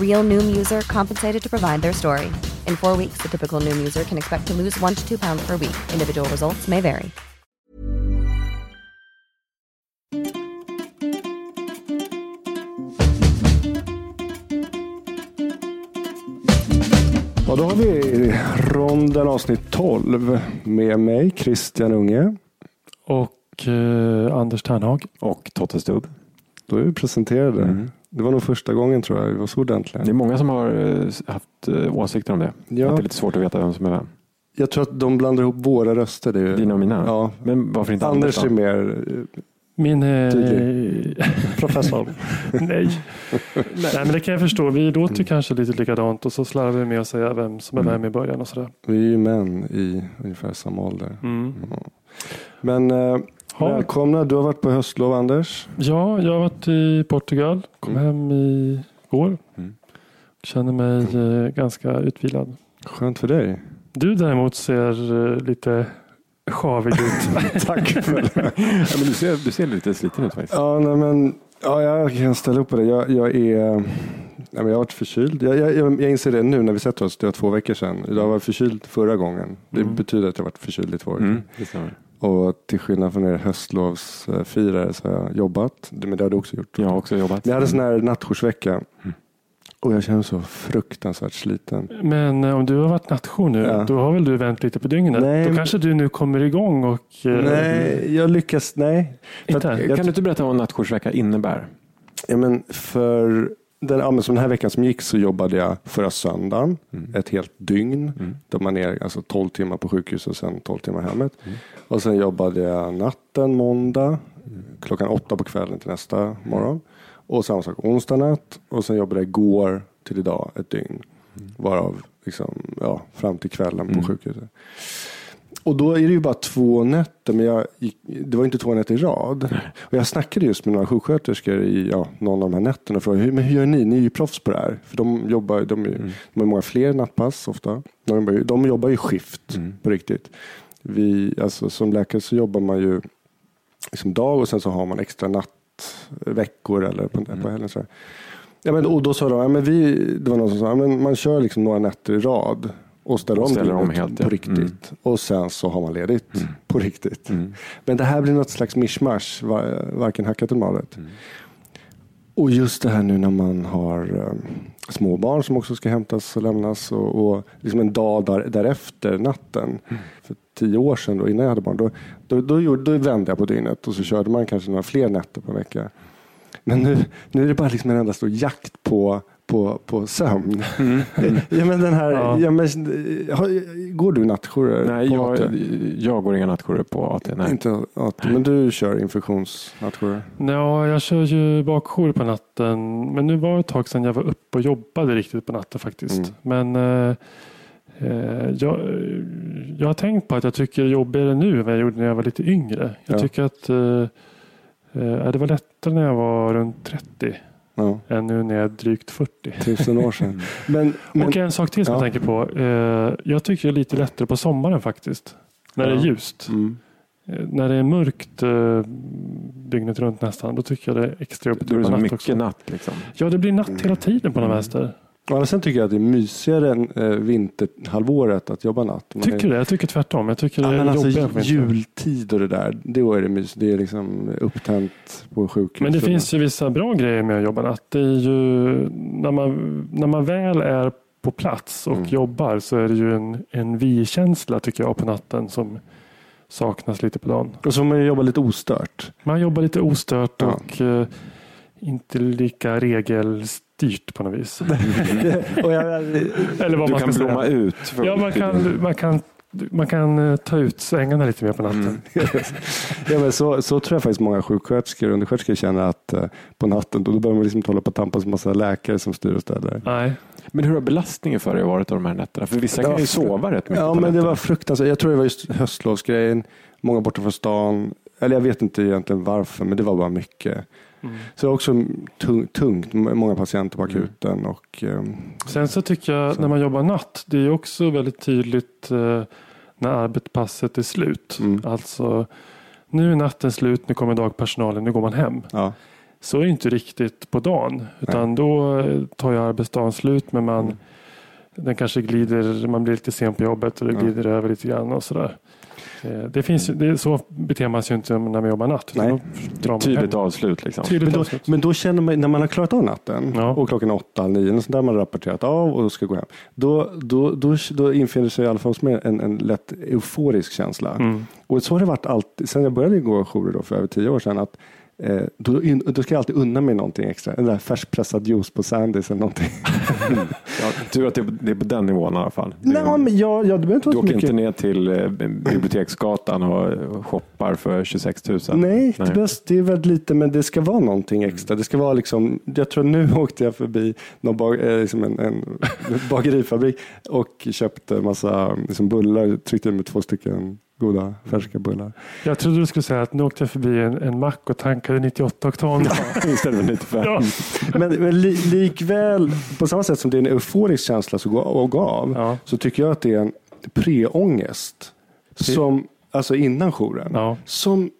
Real Noom user compensated to provide their story. In four weeks, the typical Noom user can expect to lose one to two pounds per week. Individual results may vary. Ja, då har vi ronden avsnitt 12 med mig, Christian Unge. Och eh, Anders Ternhag. Och Totte Stubb. Då är vi presenterade. Mm. Det var nog första gången tror jag vi var så ordentliga. Det är många som har eh, haft eh, åsikter om det. Ja. Att det är lite svårt att veta vem som är vem. Jag tror att de blandar ihop våra röster. Det är, Dina och mina. Ja. Men varför inte Anders Anders är mer eh, Min... Tydlig. professor. nej. nej, men det kan jag förstå. Vi låter ju kanske lite likadant och så slarvar vi med att säga vem som är Mm. vem i början och sådär. Vi är ju män i ungefär samma ålder. Mm. Men eh, Ja. välkomna. Du har varit på höstlov Anders. Ja, jag har varit i Portugal. Kom Mm. hem i går. Mm. Känner mig eh, ganska utvilad. Skönt för dig. Du däremot ser eh, lite sjavig ut. Tack för det. Ja, men du, ser, du ser lite sliten ut faktiskt. Ja, nej, men, ja, jag kan ställa upp på det. Jag, jag är... Nej, men jag har varit förkyld. Jag, jag, jag jag inser det nu när vi sätter oss. Det var två veckor sedan. Jag var förkyld förra gången. Det Mm. betyder att jag har varit förkyld i två veckor. Mm. Och till skillnad från er höstlovsfirare så har jag jobbat. Men det har du också gjort. Jag har också jobbat. Men jag hade sån här nattjoursvecka. Mm. Och jag känner så fruktansvärt sliten. Men eh, om du har varit nattjour nu, Ja. då har väl du vänt lite på dygnet? Nej, då kanske du nu kommer igång och... eh, Nej, jag lyckas. Nej. Inte? att- Kan du inte berätta vad en nattjoursvecka innebär? Ja, men för den, ja, den här veckan som gick så jobbade jag förra söndagen Mm. ett helt dygn. Mm. Då man är alltså 12 timmar på sjukhus och sen 12 timmar hemmet. Mm. Och sen jobbade jag natten måndag klockan åtta på kvällen till nästa morgon. Och samma sak onsdag natt. Och sen jobbade jag igår till idag ett dygn. Varav liksom, ja, fram till kvällen på Mm. sjukhuset. Och då är det ju bara två nätter, men jag gick, det var inte två nätter i rad. Och jag snackade just med några sjuksköterskor i ja, någon av de här nätterna och frågade, "Hur- men hur gör ni? Ni är ju proffs på det här. För de jobbar, de, är- Mm. de har många fler nattpass ofta. De jobbar ju, de jobbar ju skift Mm. på riktigt. Vi, alltså, som läkare så jobbar man ju liksom dag och sen så har man extra nattveckor eller på, Mm. på helgen. Ja, men, och då sa de, ja, men vi, det var någon som sa, ja, men man kör liksom några nätter i rad och ställer Och ställer om helt, på ja. riktigt. Mm. Och sen så har man ledigt Mm. på riktigt. Mm. Men det här blir något slags mischmasch, var, varken hackat eller malet. Mm. Och just det här nu när man har um, små barn som också ska hämtas och lämnas och, och liksom en dag där, därefter, natten. För tio år sedan då, innan jag hade barn, då, då, då, gjorde, då vände jag på dygnet och så körde man kanske några fler nätter på en vecka. Men nu, nu är det bara liksom en enda stor jakt på, på, på sömn. Ja, men den här, Ja. ja. men, har- går du nattjourer? Nej, på jag, AT? jag går inga nattjourer på AT. Nej. Inte AT, men du kör infektionsnattjourer? Ja, jag kör ju bakjour på natten. Men nu var det ett tag sedan jag var uppe och jobbade riktigt på natten faktiskt. Mm. Men eh, eh, jag, jag har tänkt på att jag tycker det är jobbigare nu än vad jag gjorde när jag var lite yngre. Jag Ja. tycker att eh, eh, det var lättare när jag var runt 30 Ja, än nu när jag är drygt 40. tusen år sedan. Men, men, och en sak till som ja. jag tänker på. Eh, jag tycker det är lite lättare på sommaren faktiskt. När det Ja. är ljust. mm, Eh, När det är mörkt eh, dygnet runt nästan, då tycker jag det är extra jobbigt Då är det så mycket också. natt. Liksom. Ja, det blir natt hela tiden på något vänster. Men sen tycker jag att det är mysigare än eh, vinterhalvåret att jobba natt. Man Tycker är, du det? Jag tycker tvärtom. Jag tycker det Ja, är men alltså, jultid och det där, då är det mysigt. Det är liksom upptänt på sjukhus. Men det finns ju vissa bra grejer med att jobba natt. Det är ju när man, när man väl är på plats och Mm. jobbar så är det ju en, en vi-känsla tycker jag på natten som saknas lite på dagen. Och så man ju jobba lite ostört. Man jobbar lite ostört Ja. och eh, inte lika regelstyrt på något vis. jag, Eller vad Du man kan ska blomma säga. ut. för- Ja, man kan, man kan, man kan eh, ta ut svängarna lite mer på natten. Mm. ja, men så, så tror jag faktiskt många sjuksköterskor och undersköterskor känner att eh, på natten då, då behöver man liksom inte hålla på och tampas med massa läkare som styr och ställer. Nej. Men hur har belastningen för dig varit av de här nätterna? För vissa kan ju sova rätt mycket Ja, men det var fruktansvärt. Jag tror det var just höstlovsgrejen. Många borta från stan. Eller jag vet inte egentligen varför, men det var bara mycket. Mm. Så det var också tung, tungt. Många patienter på akuten. Och, eh, Sen så tycker jag när man jobbar natt, det är också väldigt tydligt eh, när arbetspasset är slut. Mm. Alltså, nu är natten slut, nu kommer dagpersonalen, nu går man hem. ja. Så är det inte riktigt på dagen. Utan då eh, tar ju arbetsdagen slut men man, Mm. den kanske glider, man blir lite sen på jobbet och det Ja. glider över lite grann och sådär. Eh, Det finns, det är så beter man sig ju inte när man jobbar natt. Nej. Då drar man Tydligt avslut. Liksom. Tydligt Men, då, avslut. men då känner man, när man har klarat av natten Ja. och klockan åtta, nio, och där man har rapporterat av och ska gå hem. Då, då, då, då infinner sig i alla fall hos mig en, en lätt euforisk känsla. Mm. Och så har det varit alltid, sen jag började gå jourer för över tio år sedan. Att, eh, då, in, då ska jag alltid unna mig någonting extra. En där färskpressad juice på Sandys eller någonting. Ja, tur att det är på- det är på den nivån i alla fall. Nej, men jag, jag, Du så åker inte ner till eh, Biblioteksgatan och shoppar för 26 000? Nej, Nej. Det, behövs, det är väldigt lite, men det ska vara någonting extra. Det ska vara liksom, jag tror nu åkte jag förbi någon bag, eh, liksom en, en bagerifabrik och köpte massa liksom bullar, tryckte i mig två stycken goda färska bullar. Jag trodde du skulle säga att nu åkte jag förbi en, en mack och tankade 98 oktan. Istället för 95. Ja. Men, men li, likväl, på samma sätt som det är en euforisk känsla som går och gav, Ja. så tycker jag att det är en preångest. Som, alltså innan jouren. Ja. Som,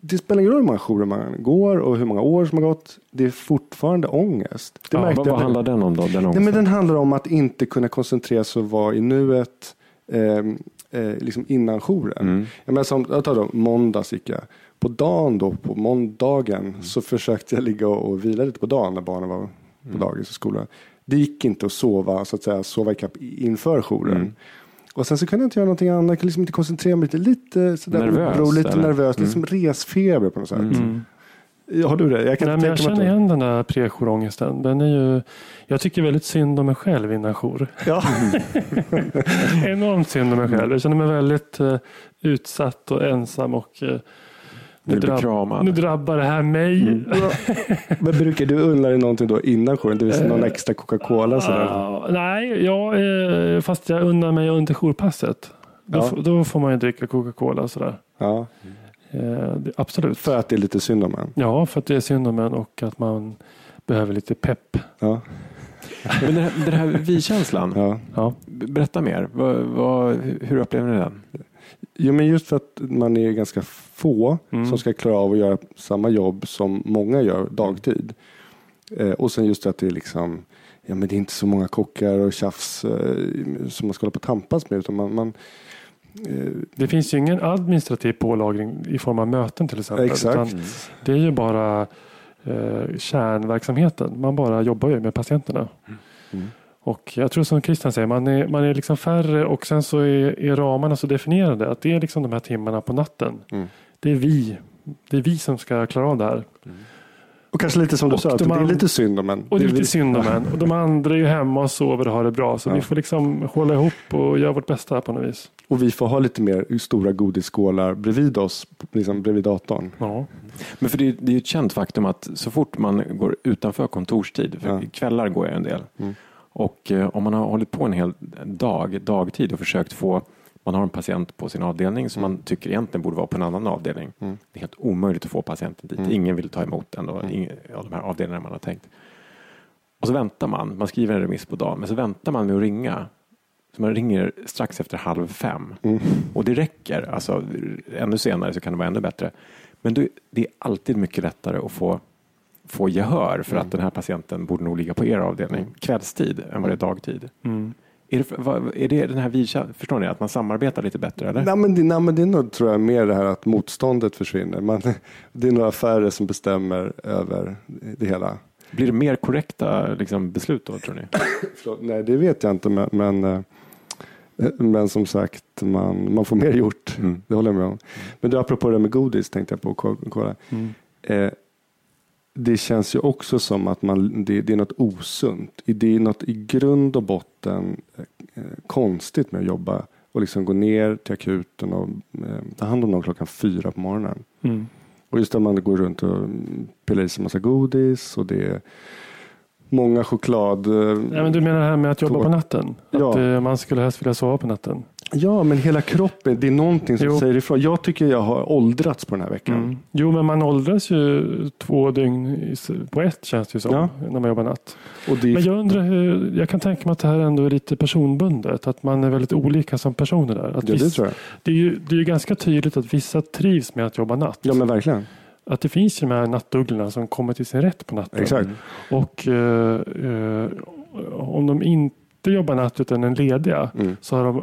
det spelar ingen roll hur många jourer man går och hur många år som har gått. Det är fortfarande ångest. Det Ja, Vad, vad handlar den om då? Den Nej, men den handlar om att inte kunna koncentrera sig och vara i nuet ehm, eh, liksom innan jouren. Mm. Jag, menar, som, jag tar då måndags gick jag. På dagen då, på måndagen, så försökte jag ligga och, och vila lite på dagen när barnen var på dagis och skolan. Det gick inte att sova, så att säga, sova ikapp inför jouren. Mm. Och sen så kunde jag inte göra någonting annat. Jag kunde liksom inte koncentrera mig. Lite, lite sådär Nervös, oro, lite eller? nervös. Mm. som resfeber på något sätt. Mm. Har du det? Jag kan Nej, men jag känner att igen den där prejourångesten. Den är ju, jag tycker väldigt synd om mig själv innan jour. du... Ja. Enormt synd om mig själv. Jag känner mig väldigt eh, utsatt och ensam. Och, eh, nu, drabb, nu drabbar det här mig. Men brukar du unna dig någonting då innan jouren? Det vill säga någon extra Coca-Cola? Sådär. Ah, nej, ja, eh, fast jag unnar mig under jourpasset. Då, Ja. då får man ju dricka Coca-Cola och sådär. Ja, Eh, absolut. för att det är lite synd om en. Ja, för att det är synd om en och att man behöver lite pepp. Ja, Men den här, den här vi-känslan, ja. Ja. berätta mer. Vad, vad, hur upplever ni den? Jo, men just för att man är ganska få Mm. som ska klara av att göra samma jobb som många gör dagtid. Eh, och sen just att det är liksom, ja men det är inte så många kockar och tjafs eh, som man ska hålla på och tampas med. Utan man, man, Det finns ju ingen administrativ pålagring i form av möten till exempel. Exakt. Utan det är ju bara eh, kärnverksamheten. Man bara jobbar ju med patienterna. Mm. Och jag tror som Christian säger, man är, man är liksom färre och sen så är, är ramarna så definierade. Att det är liksom de här timmarna på natten. Mm. Det är vi. Det är vi som ska klara av det här. Och kanske lite som du Och sa, att de det är lite synd om en. Och det är lite synd om en. Och de andra är ju hemma och sover och har det bra. Så Ja. vi får liksom hålla ihop och göra vårt bästa på något vis. Och vi får ha lite mer stora godisskålar bredvid oss, liksom bredvid datorn. Ja. Men för det, är- det är ju ett känt faktum att så fort man går utanför kontorstid, för Ja. kvällar går jag en del, Mm. och eh, om man har hållit på en hel dag, dagtid och försökt få man har en patient på sin avdelning som man tycker egentligen borde vara på en annan avdelning. Mm. Det är helt omöjligt att få patienten dit. Mm. Ingen vill ta emot den ingen, av de här avdelningarna man har tänkt. Och så väntar man. Man skriver en remiss på dagen, men så väntar man med att ringa Så man ringer strax efter halv fem. Mm. Och det räcker. Alltså, ännu senare så kan det vara ännu bättre. Men det, det är alltid mycket lättare att få, få gehör för Mm. att den här patienten borde nog ligga på er avdelning kvällstid än vad det är dagtid. Mm. Är det, vad, är det den här vidkänn- förstår ni, att man samarbetar lite bättre? Eller? Nej, men det, nej, men det är nog tror jag mer det här att motståndet försvinner. Man, det är några färre som bestämmer över det hela. Blir det mer korrekta liksom, beslut då tror ni? Förlåt, nej, det vet jag inte, men, men, eh, men som sagt, man, man får mer gjort. Mm. Det håller jag med om. Men du, apropå det med godis tänkte jag på att ko- kolla. Mm. Eh, det känns ju också som att man, det, det är något osunt. Det är något i grund och botten eh, konstigt med att jobba och liksom gå ner till akuten och eh, ta hand om dem klockan fyra på morgonen. Mm. Och just när man går runt och pillar i sig massa godis och det är många choklad. eh, Ja, men du menar det här med att jobba på natten? Att Ja. eh, man skulle helst vilja sova på natten? Ja, men hela kroppen, det är någonting som Jo. säger ifrån. Jag tycker jag har åldrats på den här veckan. Mm. Jo, men man åldras ju två dygn på ett känns det ju som Ja. när man jobbar natt. Det Men jag undrar hur, jag kan tänka mig att det här ändå är lite personbundet. Att man är väldigt olika som personer där. Att ja, det viss- tror jag. det, är ju, det är ju ganska tydligt att vissa trivs med att jobba natt. Ja, men verkligen. Att det finns ju de här nattugglorna som kommer till sin rätt på natten. Exakt. Och eh, eh, om de inte jobbar natt utan är lediga Mm. så har de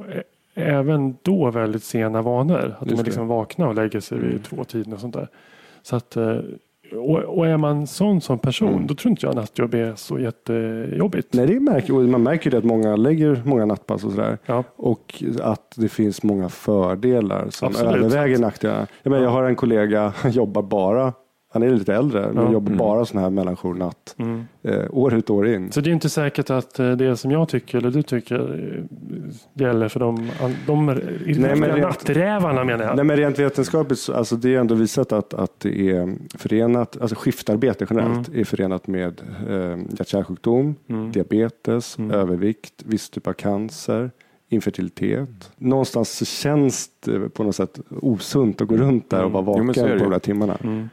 även då väldigt sena vanor. Att de Just är det. liksom vakna och lägger sig Mm. vid två tiden och sånt där. Så att, eh, och, och är man sån som person Mm. då tror inte jag nattjobb är så jättejobbigt. Nej, det märker, man märker ju det att många lägger många nattpass och sådär. Ja. Och att det finns många fördelar som Absolut. överväger nackdelarna. Jag, menar, jag har en kollega, han jobbar bara, han är lite äldre, men Ja. jobbar Mm. bara sån här mellanjour natt. Mm. Eh, år ut och år in. Så det är inte säkert att eh, det som jag tycker eller du tycker eh, gäller för de, de men Nej, rent- natträvarna menar jag. Nej, men rent vetenskapligt, så- alltså det är ändå visat att, att det är förenat, alltså skiftarbete generellt är förenat med eh, hjärt-kärlsjukdom, Mm. diabetes, Mm. övervikt, viss typ av cancer, infertilitet. Någonstans så känns det på något sätt osunt att gå runt där och vara Jo, men vaken det på de där timmarna. Mm.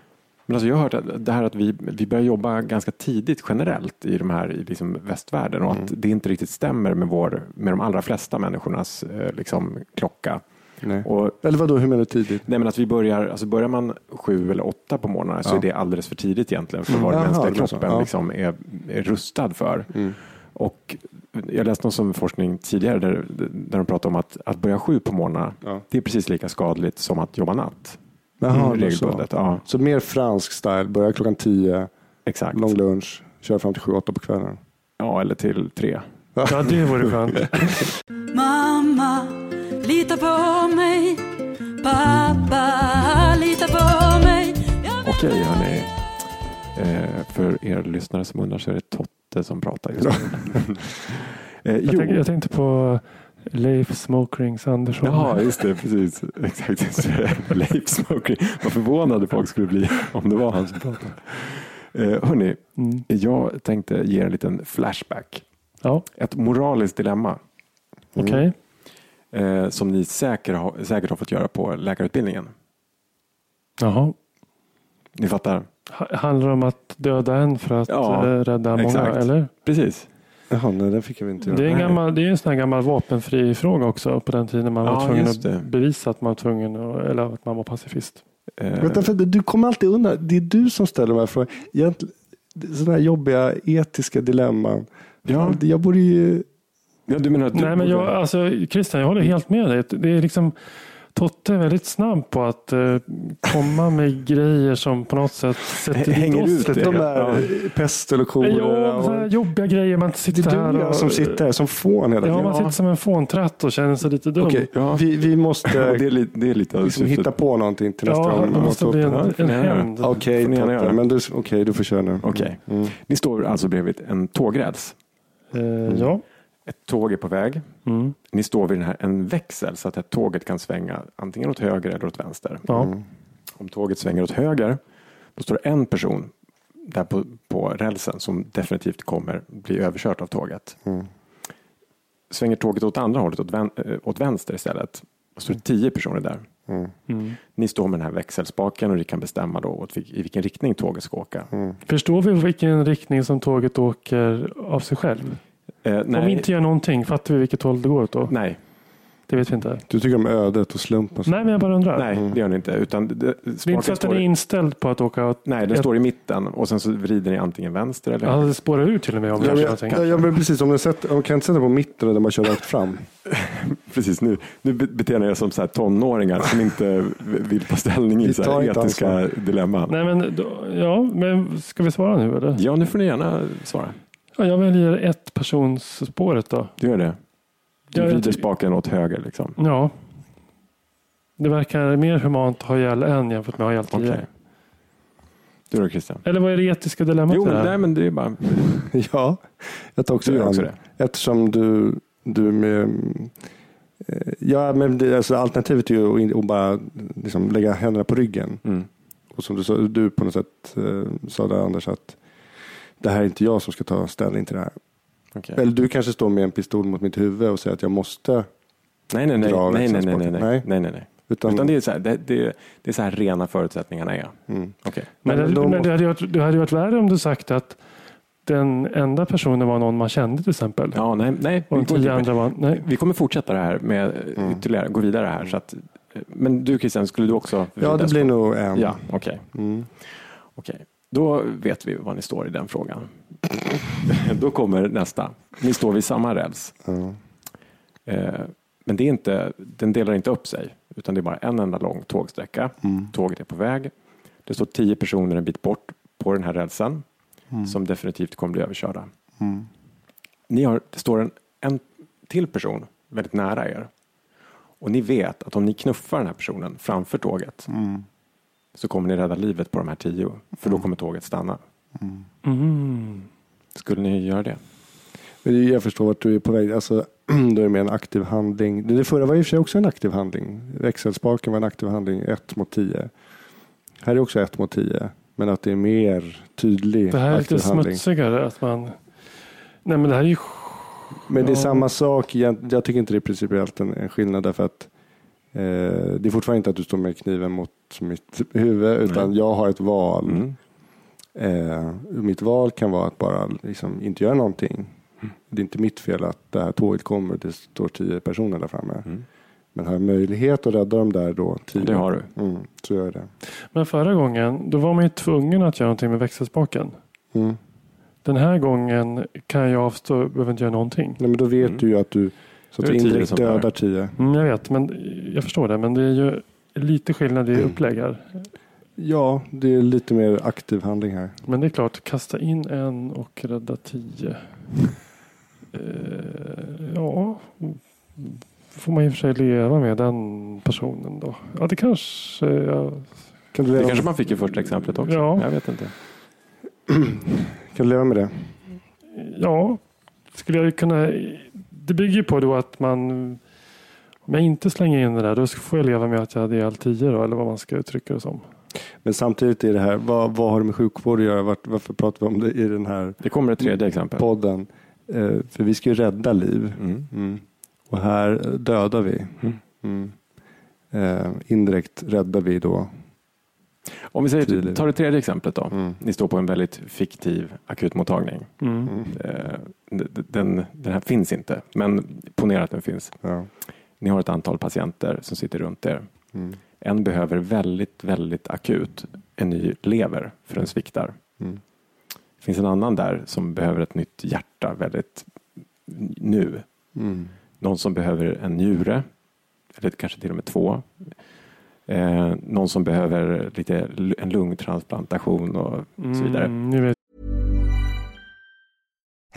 Men alltså jag har hört att det här att vi, vi börjar jobba ganska tidigt generellt i de här i liksom västvärlden och att det inte riktigt stämmer med, vår, med de allra flesta människornas eh, liksom, klocka. Nej. Och, Eller vadå, hur menar du tidigt? nej men att vi börjar, alltså börjar man sju eller åtta på morgnarna så Ja. är det alldeles för tidigt egentligen för Mm. vad den mänskliga kroppen Ja. liksom är, är rustad för. Mm. Och jag läste någon som forskning tidigare där, där de pratade om att, att börja sju på morgnarna Ja. det är precis lika skadligt som att jobba natt. Jaha, Mm, regelbundet. så. Ja, så mer fransk style, börja klockan tio, exakt. lång lunch, kör fram till sju, åtta på kvällen. Ja, eller till tre. Ja, det vore skönt. Mamma, lita på mig. Pappa, lita på mig. Okej, hörni. Eh, för er lyssnare som undrar så är det Totte som pratar just nu. eh, Jag, jo. tänk, jag tänkte på Leif Smokerings Andersson. Jaha, just det. Precis. Exakt. Leif Smoking. Vad förvånade folk skulle bli om det var han som pratade. Eh, hörni, Mm. jag tänkte ge er en liten flashback. Ja, Ett moraliskt dilemma okej. eh, som ni säkert har, säkert har fått göra på läkarutbildningen. Jaha. Ni fattar? Ha- Handlar det om att döda en för att Ja, eh, rädda många? exakt. Eller? Precis. Jaha, nej, den fick jag inte göra. Det är, en gammal, det är en sån här gammal vapenfri fråga också på den tiden man var Ja, tvungen just att det. bevisa att man var tvungen att, eller att man var pacifist. Eh, Vänta, för du kommer alltid undan. Det är du som ställer de här frågorna. Sådana här jobbiga etiska dilemman. Ja. Jag borde ju... ja, du menar att du Nej, men jag, borde- alltså, Christian, jag håller helt med dig. Det är liksom, Totte är väldigt snabb på att eh, komma med grejer som på något sätt sätter dit Hänger oss ut det. De där pest eller kolera. Ja, och- jobbiga grejer. Man Det sitter är här och som sitter här som fån hela Ja, tiden. man sitter som en fåntratt och känner sig lite dum. Okej, Ja. vi, vi måste det, är lite, det är lite liksom hitta på någonting till nästa Ja, gång. det måste bli en, Ja, en ja, ja. hämnd. Okej, Totte, men du, okej, du får köra nu. Okej. Mm. Ni står alltså bredvid en tågräls. Eh, ja. Ett tåg är på väg. Mm. Ni står vid den här, en växel så att det här tåget kan svänga antingen åt höger eller åt vänster. Ja. Mm. Om tåget svänger åt höger då står det en person där på, på rälsen som definitivt kommer bli överkört av tåget. Mm. Svänger tåget åt andra hållet, åt, vän, äh, åt vänster istället, då står det tio personer där. Mm. Mm. Ni står med den här växelspaken och ni kan bestämma då åt, i vilken riktning tåget ska åka. Mm. Förstår vi vilken riktning som tåget åker av sig själv? Eh, nej, Om vi inte gör någonting, fattar vi vilket håll det går åt då? nej, Det vet vi inte. Du tycker om ödet och slumpen. Nej, men jag bara undrar. nej, det gör ni inte. Utan det, Det är inte så att den står, är inställd på att åka... nej, den ett- står i mitten och sen så vrider ni antingen vänster eller Ja, det spårar ur till och med om Ja, jag jag, men precis, om du sätter, om kan inte sätta på mitten där man kör rakt fram. Precis, nu, nu be- beter ni er som så här tonåringar som inte vill ta ställning Vi i så etiska ansvar. dilemman. Nej, men då, ja, men ska vi svara nu eller? Ja, nu får ni gärna svara. Ja, jag väljer ett personsspåret då. Du gör det. Du jag vrider spaken åt höger liksom. Ja. Det verkar mer humant att ha ihjäl en jämfört med att ha ihjäl tio. Okej. Du då Christian? Eller vad är det etiska dilemmat Jo, det nej, men det är bara... Ja, jag tar också en. också det. Eftersom du, du med... eh, Ja, men det, alltså, alternativet är ju att bara liksom, lägga händerna på ryggen. Mm. Och som du, sa, du på något sätt eh, sa där Anders att det här är inte jag som ska ta ställning till det här. okej. Eller du kanske står med en pistol mot mitt huvud och säger att jag måste. Nej, nej, nej. dra Nej, nej, nej, nej, nej. Nej. nej, nej, nej. Utan, Utan det är så här, det, det, det är så här rena förutsättningarna är. mm. Okej. Men, Men då- men det, hade ju varit, det hade varit värre om du sagt att den enda personen var någon man kände till exempel. Ja, nej, nej. och Vi, de inte- andra var... Nej. vi kommer fortsätta det här med Mm. ytterligare, gå vidare här. Så att, men du Christian, skulle du också? Ja, det blir nog en. Ja, okej. Mm. Okej, då vet vi var ni står i den frågan. då kommer nästa. Ni står vid samma räls. Eh, men det är inte, den delar inte upp sig, utan det är bara en enda lång tågsträcka. Mm. Tåget är på väg. Det står tio personer en bit bort på den här rälsen som definitivt kommer bli överkörda. Mm. Ni har, det står en, en till person väldigt nära er. Och ni vet att om ni knuffar den här personen framför tåget Mm. Så kommer ni rädda livet på de här tio. För då kommer tåget stanna. Mm. Skulle ni göra det? Men jag förstår vart du är på väg. Alltså, då är det med en aktiv handling. Det förra var i och för sig också en aktiv handling. Växelspaken var en aktiv handling, ett mot tio. Här är också ett mot tio. Men att det är mer tydlig Det här är lite handling. smutsigare. Att man... Nej, men det här är ju... Men det är samma sak. Jag, jag tycker inte det är principiellt en, en skillnad därför att det är fortfarande inte att du står med kniven mot mitt huvud utan Nej. jag har ett val. Mm. Eh, mitt val kan vara att bara liksom, inte göra någonting. Mm. Det är inte mitt fel att det här tåget kommer och det står tio personer där framme. Mm. Men har jag möjlighet att rädda dem där då, tio, Det har du. Mm, så gör jag det. Men förra gången, då var man ju tvungen att göra någonting med växelspaken. Mm. Den här gången kan jag avstå, behöver inte göra någonting. Nej, men då vet Mm. du ju att du, så att du det tio indirekt dödar tio. Mm, jag vet, men jag förstår det. Men det är ju lite skillnad i upplägg här. Ja, det är lite mer aktiv handling här. Men det är klart, kasta in en och rädda tio. Eh, ja, får man i och för sig leva med den personen då. Ja, det kanske... Ja, Kan du Det leva, kanske man fick i första exemplet också. Ja. Jag vet inte. kan du leva med det? ja, skulle jag ju kunna... Det bygger på då att man... Om jag inte slänger in det där, då får jag leva med att jag hade ihjäl tio då, eller vad man ska uttrycka det som. Men samtidigt är det här, vad, vad har det med sjukvård att göra? Vart, varför pratar vi om det i den här Det kommer ett tredje exempel. podden? Eh, för vi ska ju rädda liv. Mm. Mm. Och här eh, dödar vi. Mm. Mm. Eh, indirekt räddar vi då. Om vi säger, tar det tredje exemplet då. Mm. Ni står på en väldigt fiktiv akutmottagning. Mm. Den, den här finns inte, men ponera att den finns. Ja. Ni har ett antal patienter som sitter runt er. Mm. En behöver väldigt, väldigt akut en ny lever för den sviktar. Mm. Det finns en annan där som behöver ett nytt hjärta väldigt nu. Mm. Någon som behöver en njure, eller kanske till och med två. Eh, någon som behöver lite, en lungtransplantation och så vidare. Mm,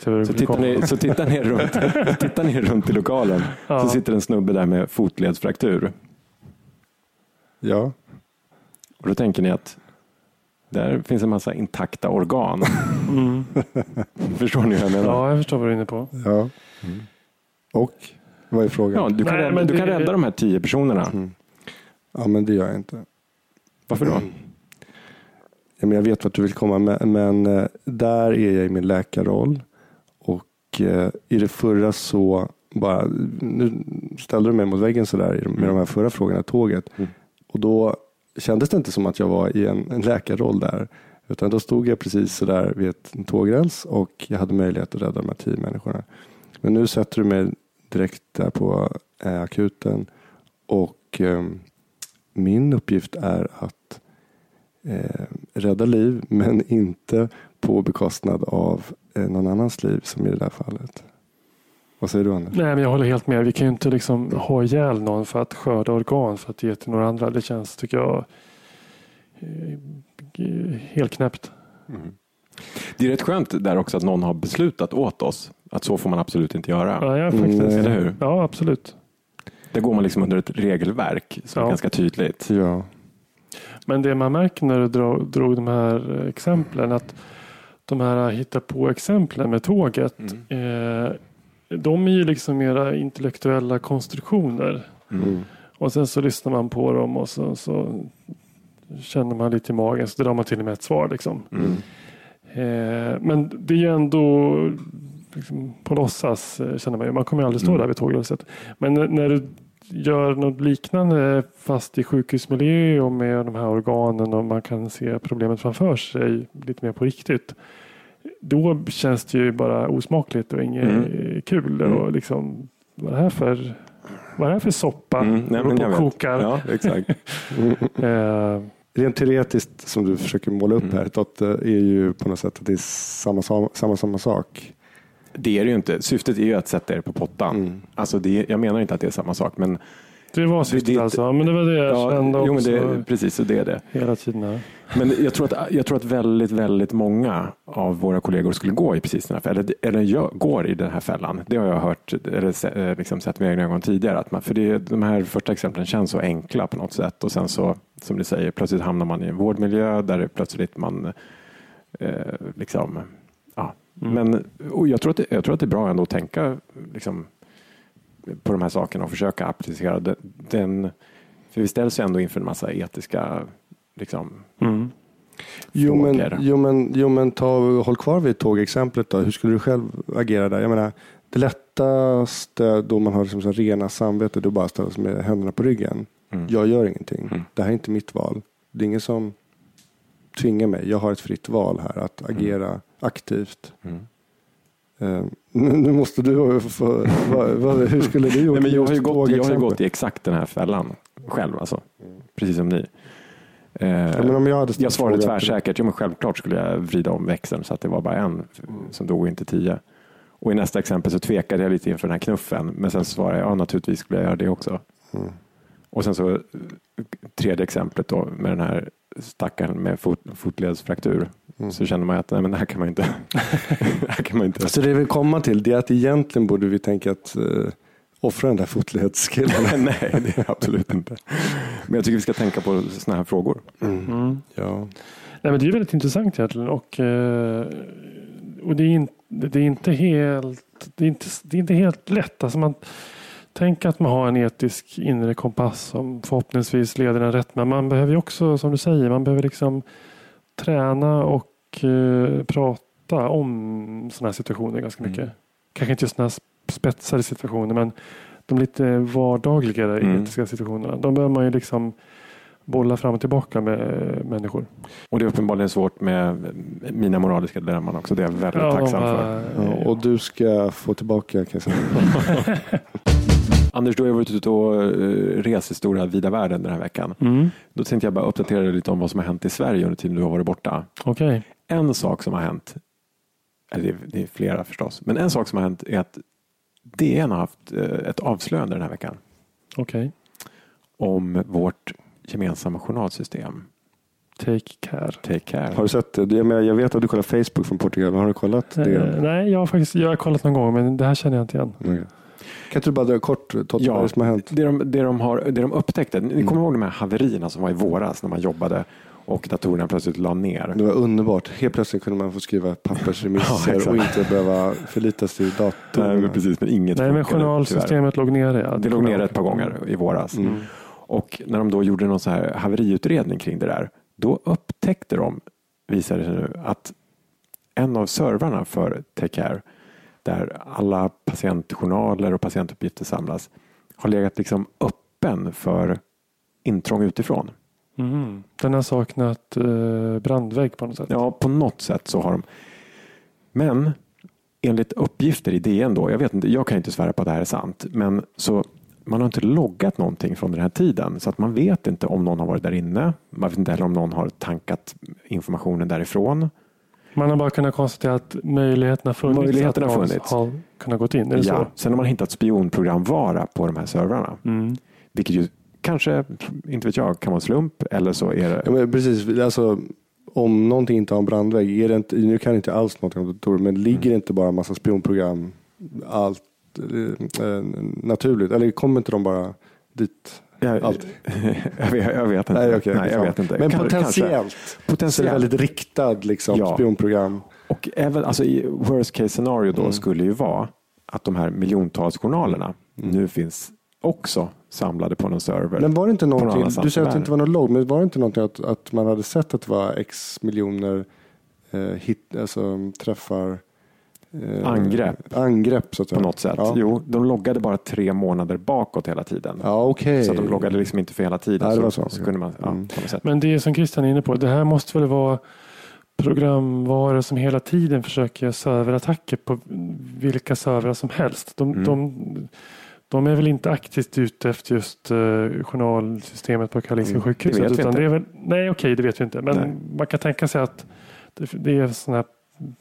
Så tittar ni, så tittar ni, runt, tittar ni runt i lokalen Ja. så sitter en snubbe där med fotledsfraktur. Ja. Och då tänker ni att där finns en massa intakta organ. Mm. Förstår ni hur jag menar? Ja, jag förstår vad du är inne på. ja. Och vad är frågan? Ja, du kan, Nej, rädda, men du kan det- rädda de här tio personerna. Mm. Ja, men det gör jag inte. Varför då? Ja, men jag vet vart du vill komma, men, men eh, där är jag i min läkarroll. Eh, i det förra så bara, nu ställde du mig mot väggen sådär med de här förra frågorna, tåget. Mm. Och då kändes det inte som att jag var i en, en läkarroll där. Utan då stod jag precis sådär vid ett en tågräls och jag hade möjlighet att rädda de här tio människorna. Men nu sätter du mig direkt där på eh, akuten och eh, min uppgift är att eh, rädda liv men inte på bekostnad av någon annans liv som i det där fallet. Vad säger du Anders? Nej, men jag håller helt med. Vi kan ju inte liksom ha ihjäl någon för att skörda organ för att ge till några andra. Det känns, tycker jag, eh, helt knäppt. Det är rätt skönt där också att någon har beslutat åt oss att så får man absolut inte göra. Ja, jag faktiskt. Mm, Eller hur? Ja, absolut. Där går man liksom under ett regelverk som är Ja. ganska tydligt. Ja. Men det man märker när du drog, drog de här exemplen att de här hitta på exemplen med tåget. Eh, de är ju liksom mera intellektuella konstruktioner. Mm. Och sen så lyssnar man på dem och så, så känner man lite i magen så drar man till och med ett svar. Liksom. Mm. Eh, men det är ju ändå liksom, på låtsas eh, känner man ju. Man kommer ju aldrig stå Mm. där vid tågrälset. Men när- när du gör något liknande fast i sjukhusmiljö och med de här organen och man kan se problemet framför sig lite mer på riktigt. Då känns det ju bara osmakligt och inget Mm. kul. Mm. Och liksom, vad är det här för, vad är det här för soppa? Mm, nej, men jag vet. kokar. Ja, exakt. Eh, Rent teoretiskt som du försöker måla upp Mm. här Totte, är ju på något sätt att det är samma, samma, samma sak. Det är det ju inte. Syftet är ju att sätta er på pottan. Mm. Alltså det, jag menar inte att det är samma sak. Men, det var syftet det- alltså. Men det var det jag ja, kände jo, men också det, precis, så det är det. hela tiden. Här. Men jag tror, att, jag tror att väldigt, väldigt många av våra kollegor skulle gå i precis den här fällan. Eller, eller gör, går i den här fällan. Det har jag hört, eller eh, liksom sett med egna ögon tidigare. Att man, för det, de här första exemplen känns så enkla på något sätt. Och sen så, som du säger, plötsligt hamnar man i en vårdmiljö där det plötsligt man eh, liksom. Mm. Men och jag, tror att det, jag tror att det är bra ändå att tänka liksom, på de här sakerna och försöka applicera den, den för vi ställs ju ändå inför en massa etiska liksom, Mm. Jo men, jo, men, jo, men ta, håll kvar vid tågexemplet då. Hur skulle du själv agera där? Jag menar, det lättaste då man har liksom så rena samvete, då bara ställa sig med händerna på ryggen. Mm. Jag gör ingenting. Mm. Det här är inte mitt val. Det är ingen som tvingar mig. Jag har ett fritt val här att agera aktivt. Mm. Eh, nu måste du få, hur skulle du gjort Nej, men jag, har ju gått, jag har gått i exakt den här fällan själv, alltså. precis som ni. Eh, Ja, men om jag hade jag svarade tvärsäkert, ja, men självklart skulle jag vrida om växeln så att det var bara en som dog och inte tio. Och i nästa exempel så tvekade jag lite inför den här knuffen, men sen svarade jag ja, naturligtvis skulle jag göra det också. Mm. Och sen så eh, tredje exemplet då med den här stackaren med fot, fotledsfraktur. Mm. Så känner man att nej, men det här kan man inte. det här kan man inte. Så det vi vill komma till det är att egentligen borde vi tänka att uh, offra den där fotledskillen. nej, det är absolut inte. Men jag tycker vi ska tänka på sådana här frågor. Mm. Ja. Nej, men det är väldigt intressant egentligen. Och, eh, och det, är in, det är inte helt det är inte, det är inte helt lätt. Alltså man tänk att man har en etisk inre kompass som förhoppningsvis leder en rätt. Men man behöver ju också, som du säger, man behöver liksom träna och eh, prata om sådana här situationer ganska mycket. Mm. Kanske inte just sådana här spetsade situationer, men de lite vardagligare Mm. etiska situationerna. De behöver man ju liksom bolla fram och tillbaka med människor. Och det är uppenbarligen svårt med mina moraliska dilemman också. Det är jag väldigt Ja, tacksam för. Ja, och du ska få tillbaka kan jag säga. Anders, du har varit ute och eh, rest i stora vida världen den här veckan. Mm. Då tänkte jag bara uppdatera dig lite om vad som har hänt i Sverige under tiden du har varit borta. Okej. En sak som har hänt, eller det är, det är flera förstås, men en sak som har hänt är att DN har haft eh, ett avslöjande den här veckan Okej. om vårt gemensamma journalsystem. Take care. Take care. Har du sett det? Jag, menar, jag vet att du kollar Facebook från Portugal. Har du kollat det? Eh, nej, jag har faktiskt jag har kollat någon gång, men det här känner jag inte igen. Okej. Kan inte du bara dra kort Totte, vad är det som har hänt? Det de, det, de har, det de upptäckte, ni kommer ihåg de här haverierna som var i våras när man jobbade och datorerna plötsligt la ner. Det var underbart. Helt plötsligt kunde man få skriva pappersremisser Ja, och inte behöva förlita sig i datorn. Nej, men precis, men inget Nej, men journalsystemet låg nere. Ja. Det låg ner ett par gånger i våras. Mm. Och när de då gjorde någon så här haveriutredning kring det där, då upptäckte de, visade det sig nu, att en av servrarna för Take Care, där alla patientjournaler och patientuppgifter samlas, har legat liksom öppen för intrång utifrån. Mm. Den har saknat eh, brandvägg på något sätt. Ja, på något sätt så har de. Men enligt uppgifter i DN då, jag vet inte, jag kan inte svära på att det här är sant, men så man har inte loggat någonting från den här tiden så att man vet inte om någon har varit där inne. Man vet inte heller om någon har tankat informationen därifrån. Man har bara kunnat konstatera att möjligheten har funnits. Möjligheten att funnits. har kunnat gått in. Är det Ja. så? Sen har man hittat spionprogramvara på de här servrarna, Mm. vilket ju kanske, inte vet jag, kan vara en slump eller så är det Ja, men precis, alltså, om någonting inte har en brandvägg, är det inte, nu kan jag inte alls någonting om datorer, men ligger Mm. inte bara en massa spionprogram allt eh, eh, naturligt? Eller kommer inte de bara dit? Jag, Allt. jag, vet, jag vet inte. Nej, okej, Nej, jag vet inte. Men Kan- potentiellt, kanske. Potentiellt. väldigt riktad liksom, Ja. spionprogram. Och även, alltså i worst case scenario Mm. då skulle ju vara att de här miljontals journalerna nu finns också samlade på någon server. Mm. Men var det inte någon någonting, annanstans du säger att det inte var någon logg, men var det inte någonting att, att man hade sett att det var x miljoner eh, hit, alltså, träffar? Eh, Angrepp. Angrepp så att säga. på något sätt. Ja, Jo, de loggade bara tre månader bakåt hela tiden. ja okej. Så att de loggade liksom inte för hela tiden. Nej, det var så, så. kunde man, ja, Mm. sätt. Men det är som Christian är inne på. Det här måste väl vara programvaror som hela tiden försöker göra serverattacker på vilka servrar som helst. De, Mm. de, de är väl inte aktivt ute efter just uh, journalsystemet på Karolinska Mm, sjukhuset. det vet vi utan inte. det är väl, nej, okej, det vet vi inte. Men Nej. man kan tänka sig att det, det är sådana här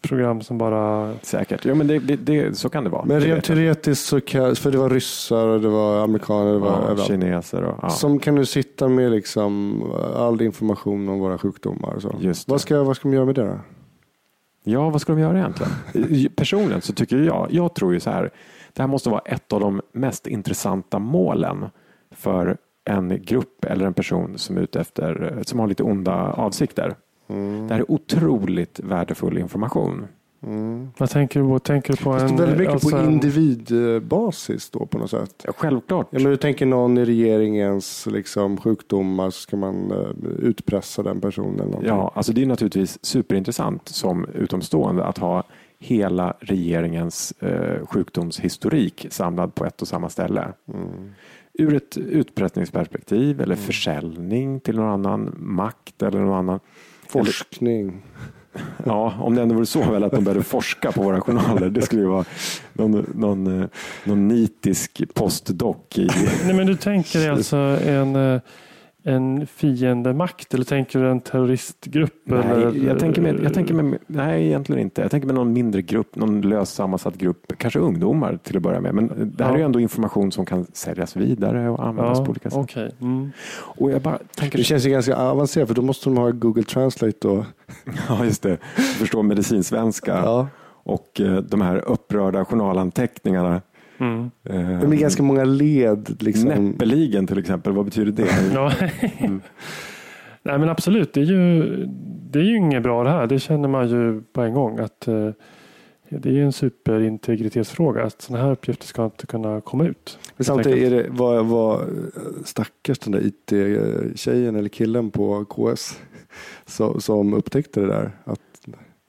program som bara... Säkert. Jo, men det, det, det, så kan det vara. Men rent teoretiskt så kan, för det var ryssar och det var amerikaner, det var ja, kineser och ja. Som kan nu sitta med liksom all information om våra sjukdomar. Och så. Just. Vad, ska, vad ska de göra med det då? Ja, vad ska de göra egentligen? Personligen så tycker jag, jag tror ju så här, det här måste vara ett av de mest intressanta målen för en grupp eller en person som är ute efter, som har lite onda avsikter. Mm. Det här är otroligt värdefull information. Vad tänker du på? Tänker du på en... väldigt mycket alltså på individbasis då på något sätt. Ja, Självklart. Ja, men du tänker någon i regeringens liksom, sjukdomar så ska man eh, utpressa den personen. eller. Ja, alltså det är naturligtvis superintressant som utomstående att ha hela regeringens eh, sjukdomshistorik samlad på ett och samma ställe. Mm. Ur ett utpressningsperspektiv eller försäljning till någon annan makt eller någon annan. Forskning. Ja, om det ändå vore så väl att de började forska på våra journaler. Det skulle ju vara någon, någon, eh, någon nitisk postdoc i... Nej, men du tänker alltså en, eh, en fiendemakt eller tänker du en terroristgrupp? eller, Nej, jag tänker, med, jag tänker med, nej, egentligen inte. Jag tänker med någon mindre grupp, någon löst sammansatt grupp, kanske ungdomar till att börja med. Men det här Ja. är ju ändå information som kan säljas vidare och användas Ja, på olika sätt. okej. Mm. Och jag bara tänker, Det känns ju ganska avancerat för då måste de ha Google Translate då. ja just det, förstå medicinsvenska Ja. och eh, de här upprörda journalanteckningarna. Mm. Eh, Det blir ganska många led. Liksom. Näppeligen till exempel, vad betyder det? Ja. Nej men absolut, det är, ju, det är ju inget bra det här. Det känner man ju på en gång. att eh, Det är ju en superintegritetsfråga. Att sådana här uppgifter ska inte kunna komma ut. Men samtidigt är det, vad, vad stackars den där IT-tjejen eller killen på KS som, som upptäckte det där. Att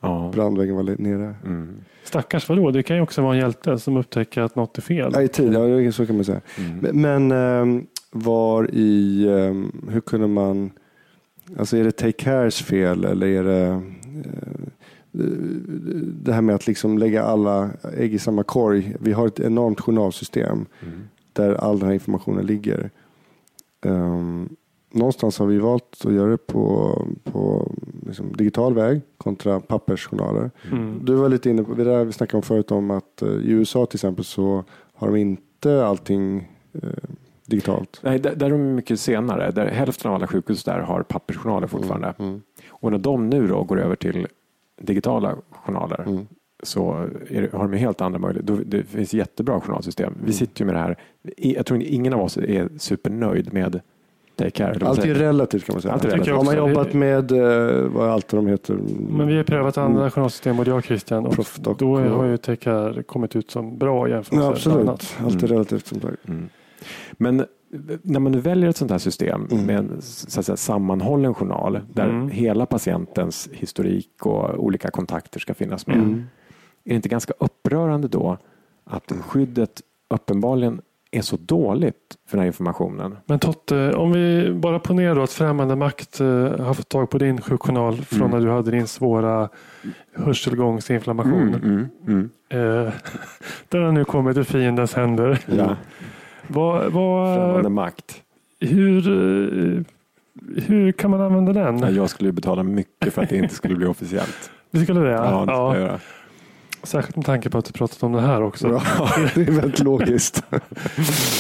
Ja. brandväggen var nere. Mm. Stackars vadå? Det kan ju också vara en hjälte som upptäcker att något är fel. Ja, i tid, ja, så kan man säga. Mm. Men, ehm, var i, ehm, hur kunde man, alltså är det Take Cares fel eller är det eh, det här med att liksom lägga alla ägg i samma korg. Vi har ett enormt journalsystem Mm. där all den här informationen ligger. Ehm, någonstans har vi valt att göra det på, på liksom digital väg kontra pappersjournaler. Mm. Du var lite inne på det där vi snackade om förut om att eh, i USA till exempel så har de inte allting eh, digitalt. Nej, där, där är de mycket senare. Där hälften av alla sjukhus där har pappersjournaler fortfarande. Mm. Och när de nu då går över till digitala journaler Mm. så det, har de helt andra möjligheter. Det finns jättebra journalsystem. Mm. Vi sitter ju med det här. Jag tror ingen av oss är supernöjd med Take Care. eller vad Allt är relativt kan man säga. Allt är tycker Har man jobbat med, eh, vad allt de heter? Men vi har prövat andra Mm. journalsystem, både jag och Christian. Och Proffdoc då och- har ju Tekar kommit ut som bra jämfört med Ja, absolut. annat. Allt är Mm. relativt som sagt. Mm. Men när man nu väljer ett sånt här system Mm. med en så att säga, sammanhållen journal där Mm. hela patientens historik och olika kontakter ska finnas med. Mm. Är det inte ganska upprörande då att skyddet uppenbarligen är så dåligt för den här informationen? Men Totte, om vi bara ponerar då att främmande makt eh, har fått tag på din sjukjournal från Mm. när du hade din svåra hörselgångsinflammation. Mm, mm, mm. Eh, den har nu kommit i fiendens händer. Ja, Vad, vad, främmande makt. hur, eh, hur kan man använda den? Ja, jag skulle betala mycket för att det inte skulle bli officiellt. Det skulle det? Ja, det skulle Ja. jag göra. Särskilt med tanke på att du pratat om det här också. Ja, det är väldigt logiskt.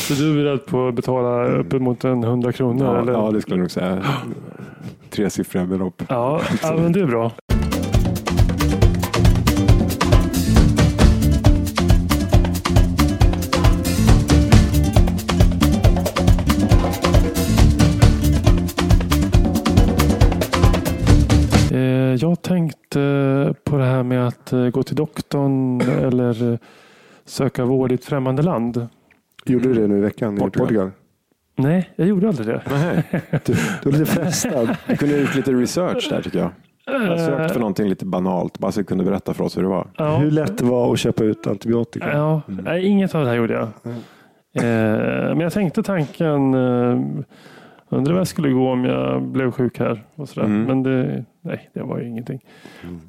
Så du är beredd på att betala uppemot en 100 kronor? Ja, eller? ja, det skulle jag nog säga. Tresiffriga belopp. Ja, ja, men det är bra. Jag tänkte på det här med att eh, gå till doktorn eller eh, söka vård i ett främmande land. Gjorde du det nu i veckan i Portugal. Portugal? Nej, jag gjorde aldrig det. Nej, Du, du var lite frestad. du kunde ha gjort lite research där tycker jag. Jag sökte för någonting lite banalt, bara så du kunde berätta för oss hur det var. Ja. Hur lätt det var att köpa ut antibiotika. Ja, nej, inget av det här gjorde jag. Eh, men jag tänkte tanken, eh, undrar vad jag skulle gå om jag blev sjuk här. Och sådär. Mm. Men det, nej, det var ju ingenting.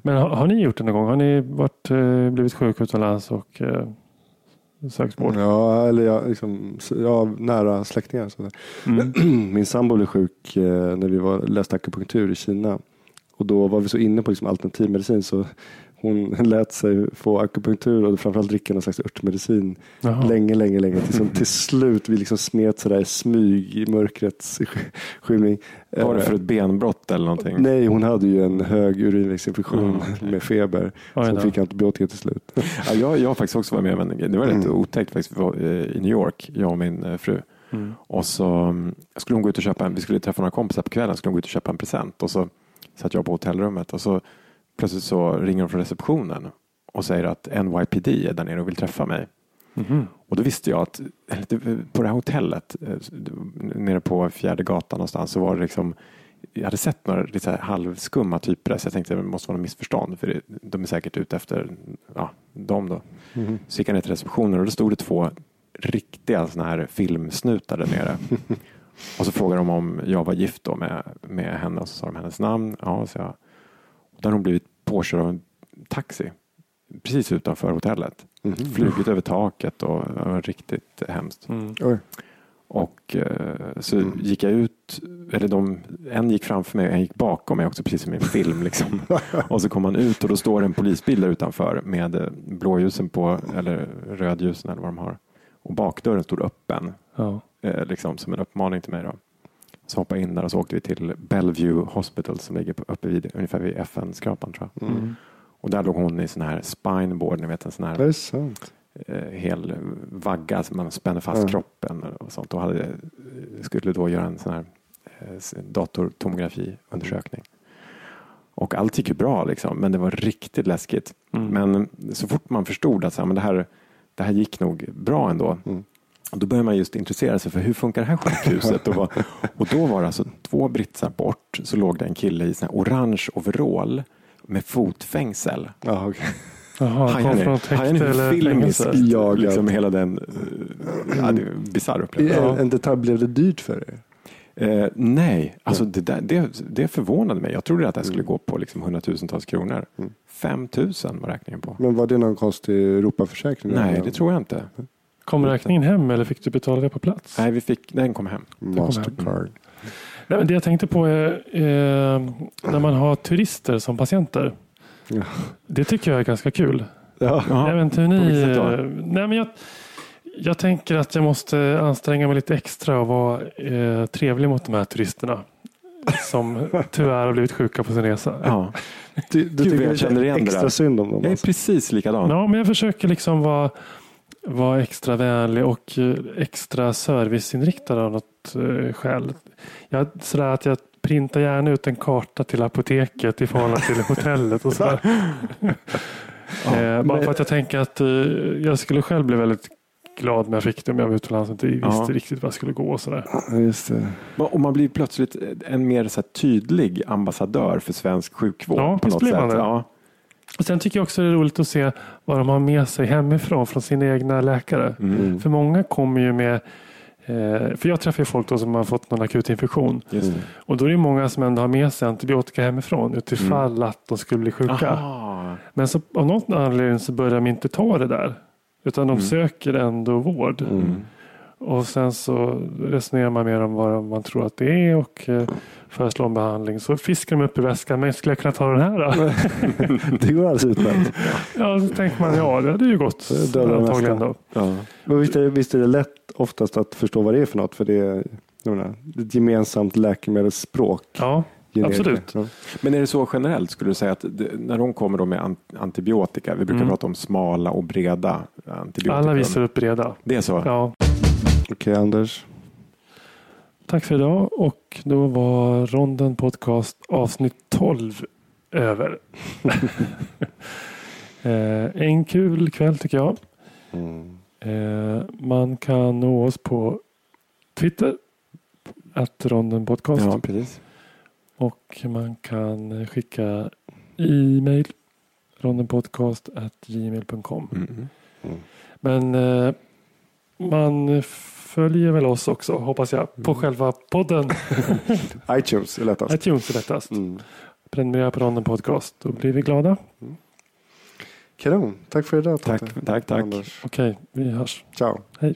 Men har, har ni gjort det någon gång? Har ni varit, eh, blivit sjuk utomlands och eh, sökt vård? Ja, eller jag, liksom, ja, nära släktingar. Sådär. Mm. Min sambo blev sjuk eh, när vi var, läste akupunktur i Kina. Och då var vi så inne på liksom alternativmedicin så hon lät sig få akupunktur och framförallt dricka någon slags örtmedicin Jaha. länge, länge, länge. Tills hon till slut vi liksom smet sådär i smyg i mörkrets sk- skymning. Var det Eh, för ett benbrott eller någonting? Nej, hon hade ju en hög urinvägsinfektion med feber. Oj Som då. fick antibiotika till slut. Ja, jag, jag har faktiskt också varit med om en grej. Det var Mm. otäckt faktiskt. Vi var eh, i New York, jag och min eh, fru. Mm. Och så mm, skulle hon gå ut och köpa en, vi skulle träffa några kompisar på kvällen, skulle hon gå ut och köpa en present. Och så satt jag på hotellrummet och så plötsligt så ringer hon från receptionen och säger att NYPD är där nere och vill träffa mig. Mhm. Och då visste jag att på det här hotellet eh, nere på fjärde gatan någonstans så var det liksom jag hade sett några lite halvskumma typer där, så jag tänkte att det måste vara något missförstånd för de är säkert ute efter ja, dem då. Så gick jag ner till receptionen och då stod det två riktiga såna här filmsnutar där nere. och så frågade de om jag var gift då med, med henne och så sa de hennes namn. Ja, så jag. Och då hade hon blivit påkörd av en taxi precis utanför hotellet. Flugit över taket och det var riktigt hemskt. Mm. Och eh, så gick jag ut, eller de, en gick framför mig och en gick bakom mig också precis som i en film. Liksom. och så kom man ut och då står en polisbil där utanför med eh, blåljusen på, eller rödljusen eller vad de har. Och bakdörren stod öppen, Ja. eh, liksom, som en uppmaning till mig. Då. Så hoppade jag in där och så åkte vi till Bellevue Hospital som ligger på, uppe vid, ungefär vid FN-skrapan tror jag. Mm. Och där låg hon i sån här spineboard, ni vet en sån här Det är sant. eh, hel vagga som man spänner fast Ja. kroppen och sånt. Och hade, skulle då göra en sån här eh, datortomografiundersökning. Och allt gick ju bra, liksom, men det var riktigt läskigt. Mm. Men så fort man förstod att så här, men det, här, det här gick nog bra ändå, Mm. Då började man just intressera sig för hur funkar det här sjukhuset? och, vad- och då var det alltså två britsar bort, så låg det en kille i sån här orange overall med fotfängsel. Ja, han Hajar kom ni? Hajar ni hur eller filmiskt fängelse. Jagad. liksom hela den uh, ja, det är en bisarr upplevelse? En, en detalj, blev det dyrt för er? Eh, nej, alltså det, där, det, det förvånade mig. Jag trodde att det skulle gå på liksom hundratusentals kronor. Mm. 5 000 var räkningen på. Men var det någon konstig Europaförsäkring? Nej, det tror jag inte. Kom räkningen hem eller fick du betala det på plats? Nej, vi fick, den kom hem. Mastercard. Nej, men det jag tänkte på är eh, när man har turister som patienter. Ja. Det tycker jag är ganska kul. Ja. Jag vet inte hur på ni... Nej, men jag, jag tänker att jag måste anstränga mig lite extra och vara eh, trevlig mot de här turisterna. Som tyvärr har blivit sjuka på sin resa. Ja. Du, du Gud, tycker jag känner igen det extra där. synd om dem? Jag är Alltså. precis likadan. Ja, men jag försöker liksom vara, vara extra vänlig och eh, extra serviceinriktad av något eh, skäl. Jag, sådär att jag printar gärna ut en karta till apoteket i förhållande till hotellet och sådär. eh, bara för att jag tänker att jag skulle själv bli väldigt glad när jag fick det om jag var utomlands och inte visste Ja. riktigt vad jag skulle gå och sådär. Ja, Just det. Och man blir plötsligt en mer så här, tydlig ambassadör för svensk sjukvård. Ja, på något blir man sätt. det. Ja. Och sen tycker jag också det är roligt att se vad de har med sig hemifrån från sina egna läkare. Mm. För många kommer ju med eh, för jag träffar folk som har fått någon akut infektion. Och då är det många som ändå har med sig antibiotika hemifrån utifall att de skulle bli sjuka. Aha. Men så, av någon anledning så börjar de inte ta det där. Utan de söker ändå vård. Mm. Och sen så resonerar man med dem vad man tror att det är och föreslår en behandling. Så fiskar de upp i väskan. Men skulle jag kunna ta den här då? Det går alldeles utmärkt. ja, så tänker man ja, det hade ju gått antagligen då. Ja. Men visst är, det, visst är det lätt oftast att förstå vad det är för något? För det är menar, ett gemensamt läkemedelsspråk. Ja, generika. absolut. Ja. Men är det så generellt, skulle du säga att det, när de kommer då med an- antibiotika, vi brukar Mm. prata om smala och breda antibiotika. Alla visar upp breda. Det är så? Ja. Okej Anders. Tack för idag och då var Ronden Podcast avsnitt 12 över. eh, en kul kväll tycker jag. Mm. Eh, man kan nå oss på Twitter. Att Ronden Podcast. Ja, precis. Och man kan skicka e-mail. Rondenpodcast gmail.com. Mm. Men eh, man följer väl oss också hoppas jag på själva podden. iTunes är lättast. iTunes är lättast. Mm. Prenumerera på Ronden Podcast. Då blir vi glada. Kanon. Tack för idag Tack, tack, tack. Okej, vi hörs. Ciao. Hej.